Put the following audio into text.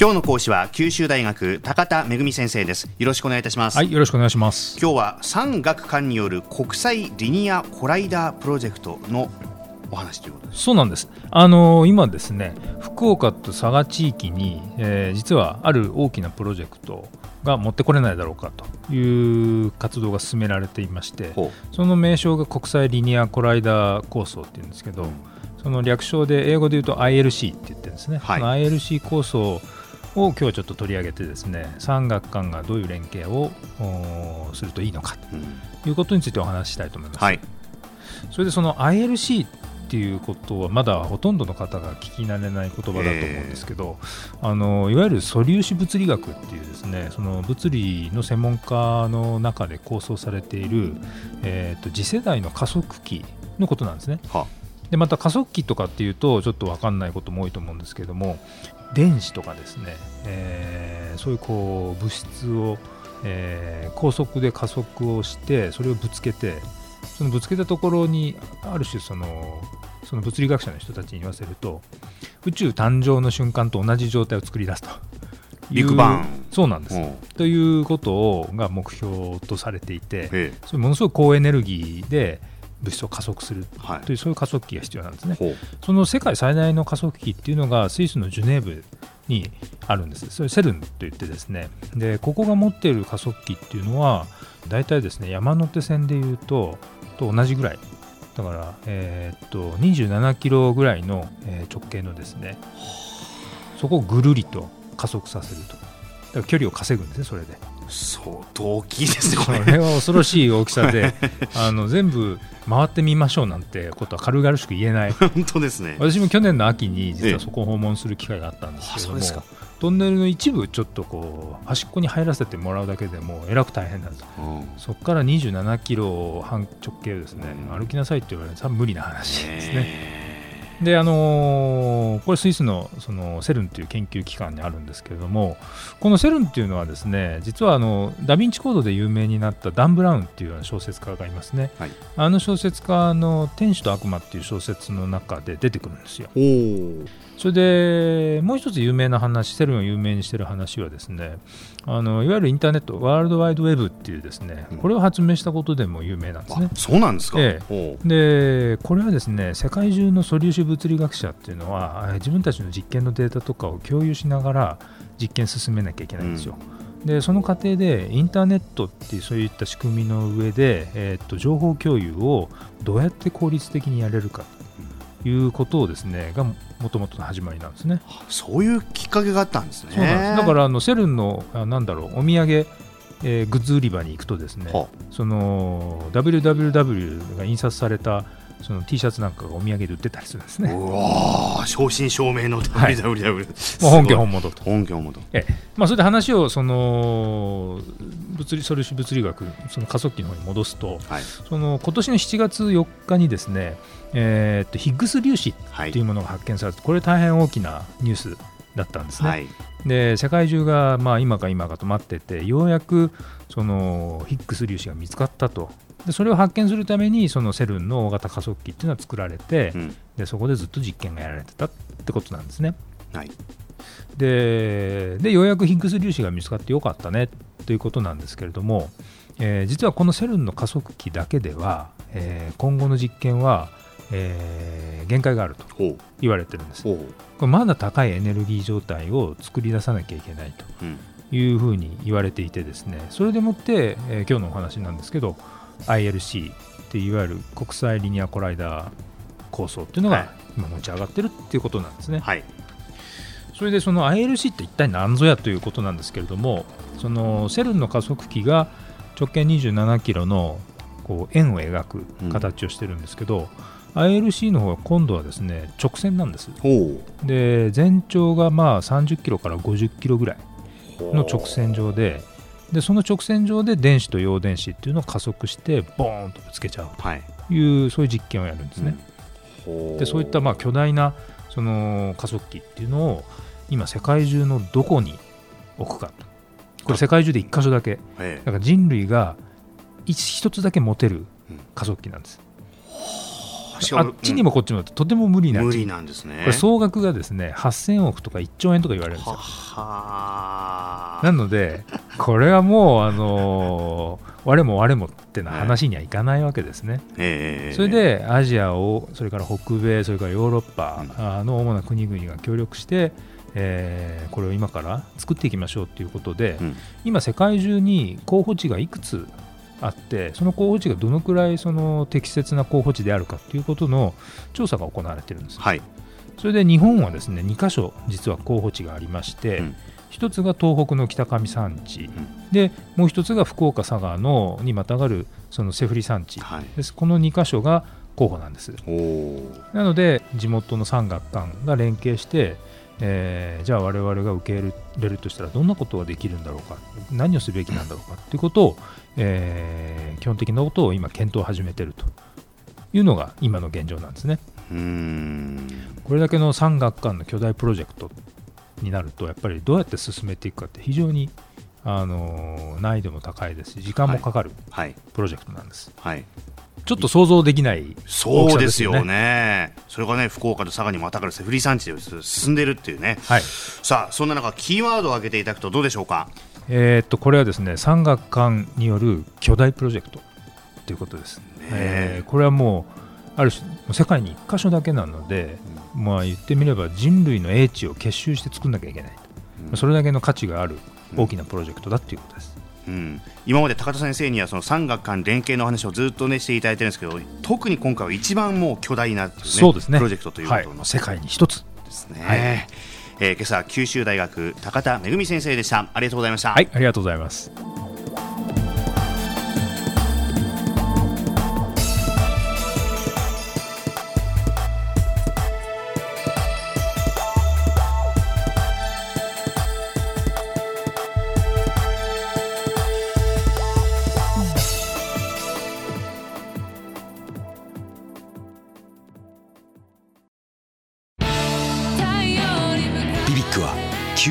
今日の講師は九州大学高田恵先生です。よろしくお願いいたします。はいよろしくお願いします。今日は産学官による国際リニアコライダープロジェクトのお話ということです。そうなんです。あの今ですね福岡と佐賀地域に、えー、実はある大きなプロジェクトが持ってこれないだろうかという活動が進められていましてその名称が国際リニアコライダー構想っていうんですけど、その略称で英語で言うと ILC って言ってるんですね、はい、ILC 構想を今日はちょっと取り上げてですね産学官がどういう連携をするといいのかということについてお話ししたいと思います。はい、それでその ILC っていうことはまだほとんどの方が聞き慣れない言葉だと思うんですけど、あのいわゆる素粒子物理学っていうですねその物理の専門家の中で構想されている、えーと、次世代の加速器のことなんですね。でまた加速器とかっていうとちょっと分かんないことも多いと思うんですけども電子とかですね、えー、そういうこう物質を、えー、高速で加速をしてそれをぶつけてそのぶつけたところにある種そのその物理学者の人たちに言わせると宇宙誕生の瞬間と同じ状態を作り出すと。ビッグバン。そうなんです、ということが目標とされていてそれものすごい高エネルギーで物質を加速する。という、そういう加速器が必要なんですね。その世界最大の加速器っていうのがスイスのジュネーブにあるんです。それセルンといってですね、でここが持っている加速器っていうのは大体ですね山手線でいうとと同じぐらい。だから、えー、っと27キロぐらいの、えー、直径のですね。そこをぐるりと加速させると。だから距離を稼ぐんですねそれで相当大きいですねこれ。は恐ろしい大きさであの全部回ってみましょうなんてことは軽々しく言えない。本当ですね。私も去年の秋に実はそこを訪問する機会があったんですけども、ええトンネルの一部ちょっとこう端っこに入らせてもらうだけでもえらく大変なんです、うん、そこから27キロ半直径ですね、うん、歩きなさいって言われると無理な話ですね。であのー、これスイスのそのセルンという研究機関にあるんですけれどもこのセルンっていうのはですね実はあのダ・ヴィンチコードで有名になったダン・ブラウンっていうような小説家がいますね、はい、あの小説家の「天使と悪魔」っていう小説の中で出てくるんですよ。それでもう一つ有名な話セルンを有名にしている話はですねあのいわゆるインターネットワールドワイドウェブっていうですね、これを発明したことでも有名なんですね。そうなんですか、ええ、でこれはですね世界中の素粒子物理学者っていうのは自分たちの実験のデータとかを共有しながら実験進めなきゃいけないんですよ。うん、でその過程でインターネットっていうそういった仕組みの上で、えー、っと情報共有をどうやって効率的にやれるかということをですねがもともとの始まりなんですね。そういうきっかけがあったんですね。だからあのセルンのなんだろうお土産えー、グッズ売り場に行くとですね、その WWW が印刷されたその T シャツなんかがお土産で売ってたりするんですね。うわ正真正銘の WWW、はい、本家本元と。本家本元。えまあ、それで話をその物理素粒子物理学その加速器の方に戻すと、はい、その今年の7月4日にですね、えー、っとヒッグス粒子っていうものが発見されて、はい、これ大変大きなニュースだったんですね。はい、で世界中がまあ今か今かと待っててようやくそのヒッグス粒子が見つかったとでそれを発見するためにそのセルンの大型加速器っていうのは作られて、うん、でそこでずっと実験がやられてたってことなんですね。はい、ででようやくヒッグス粒子が見つかってよかったねということなんですけれども、えー、実はこのセルンの加速器だけでは、えー、今後の実験は、えー、限界があると言われてるんです。これまだ高いエネルギー状態を作り出さなきゃいけないというふうに言われていてですねそれでもって、え今日のお話なんですけど ILC っていわゆる国際リニアコライダー構想っていうのが今持ち上がってるっていうことなんですね。はい、それでその ILC って一体何ぞやということなんですけれどもそのセルンの加速器が直径27キロのこう円を描く形をしてるんですけど、うん、ILC の方は今度はですね直線なんです。で全長がまあ30キロから50キロぐらいの直線上ででその直線上で電子と陽電子っていうのを加速してボーンとぶつけちゃうという、はい、そういう実験をやるんですね。うん、でそういったまあ巨大なその加速器っていうのを今世界中のどこに置くかと。これ世界中で1箇所だけ。だから人類が一つだけ持てる加速器なんです。あっちにもこっちもとても無理な無理なんですね。これ総額がですね8000億とか1兆円とか言われるんですよ。なのでこれはもうあのー我も我もってな話にはいかないわけですね、えー、それでアジアをそれから北米それからヨーロッパの主な国々が協力して、えー、これを今から作っていきましょうということで、うん、今世界中に候補地がいくつあってその候補地がどのくらいその適切な候補地であるかということの調査が行われているんです、はい、それで日本はですね2か所実は候補地がありまして、うん、1つが東北の北上山地、うん、でもう1つが福岡佐賀のにまたがるそのセフリ山地。です、この2か所が候補なんです。なので地元の産学官が連携してえー、じゃあ我々が受け入れるとしたらどんなことができるんだろうか。何をすべきなんだろうか。ということをえー、基本的なことを今検討を始めているというのが今の現状なんですね。これだけの産学官の巨大プロジェクトになるとやっぱりどうやって進めていくかって非常にあの難易度も高いですし時間もかかるプロジェクトなんです。はい、はいちょっと想像できない、ね、そうですよね、それがね福岡と佐賀にまたがるセフリ産地で進んでるっていうね、はい、さあそんな中、キーワードを挙げていただくとどうでしょうか？えー、っとこれはですね産学官による巨大プロジェクトということです、ねえ。ー、これはもうある種世界に1箇所だけなので、うん、まあ言ってみれば人類の英知を結集して作んなきゃいけない、うん、それだけの価値がある大きなプロジェクトだということです。うん、今まで高田先生にはその産学官連携の話をずっとねしていただいてるんですけど特に今回は一番もう巨大な、ね、そうですね。プロジェクトということの、はい、世界に一つですね。はいえー、今朝九州大学高田恵先生でした。ありがとうございました。はいありがとうございます